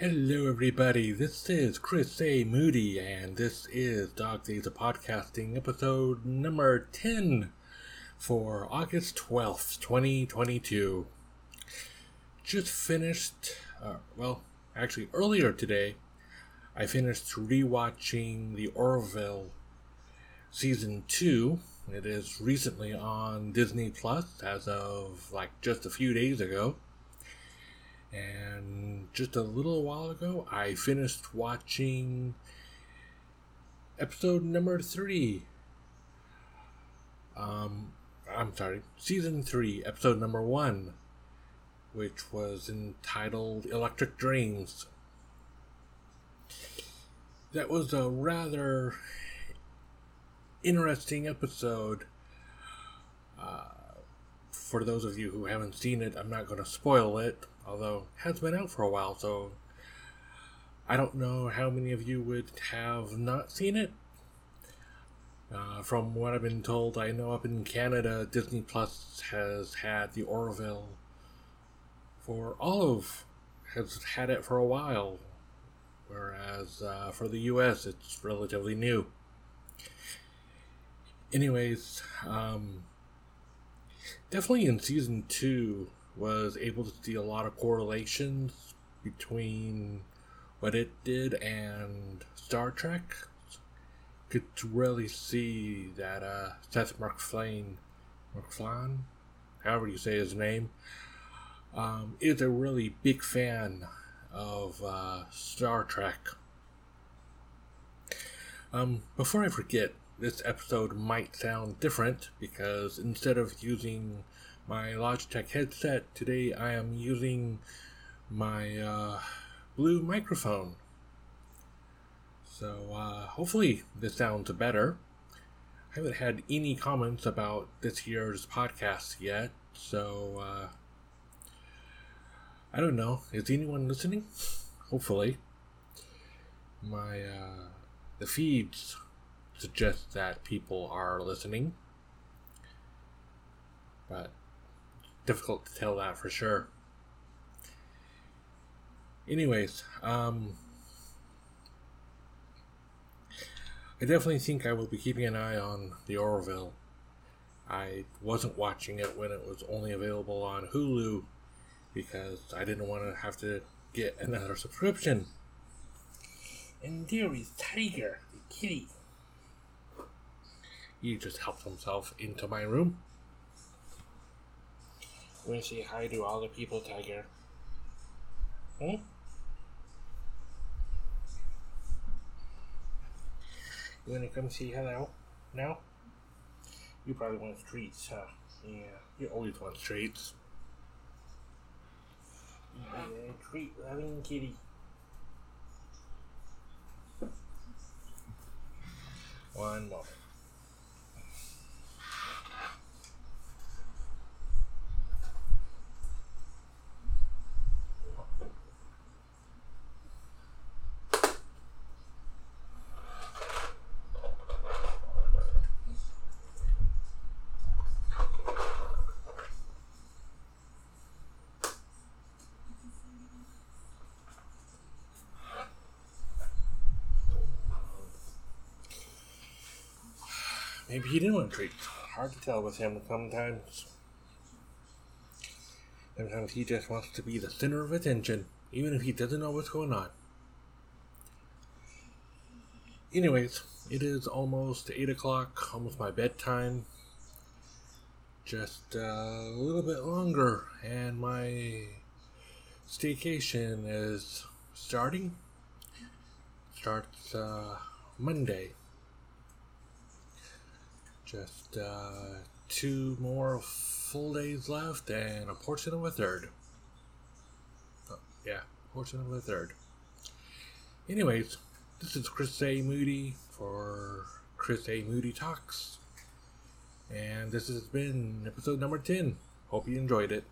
Hello, everybody. This is Chris A. Moody, and this is Dog Days of Podcasting, episode number 10 for August 12th, 2022. Just finished, uh, well, actually, earlier today, I finished rewatching The Orville Season 2. It is recently on Disney Plus as of like just a few days ago. And just a little while ago, I finished watching episode number three. Um, I'm sorry, season three, episode number one, which was entitled Electric Dreams. That was a rather interesting episode. For those of you who haven't seen it, I'm not going to spoil it although it has been out for a while, so I don't know how many of you would have not seen it. Uh, from what I've been told, I know up in Canada, Disney Plus has had the Orville for all of has had it for a while, whereas uh, for the U.S. it's relatively new. Anyways, um, definitely in season two, was able to see a lot of correlations between what it did and Star Trek. Could really see that uh, Seth MacFarlane, MacFarlane, however you say his name, um, is a really big fan of uh, Star Trek. Um, before I forget, this episode might sound different because instead of using my Logitech headset. Today I am using my uh, blue microphone. So uh, hopefully this sounds better. I haven't had any comments about this year's podcast yet, so uh, I don't know. Is anyone listening? Hopefully. My uh, the feeds suggest that people are listening, but difficult to tell that for sure. Anyways, um, I definitely think I will be keeping an eye on the Orville. I wasn't watching it when it was only available on Hulu because I didn't want to have to get another subscription. And there is Tiger, the kitty. He just helped himself into my room. You to say hi to all the people, Tiger? Hmm? You want to come say hello now? You probably want treats, huh? Yeah, you always want treats. Yeah, treat loving kitty. One moment. Maybe he didn't want to treats. Hard to tell with him sometimes. Sometimes he just wants to be the center of attention, even if he doesn't know what's going on. Anyways, it is almost 8 o'clock, almost my bedtime. Just uh, a little bit longer, and my staycation is starting. Starts uh, Monday. Just uh, two more full days left and a portion of a third. Oh, yeah, portion of a third. Anyways, this is Chris A. Moody for Chris A. Moody Talks. And this has been episode number 10. Hope you enjoyed it.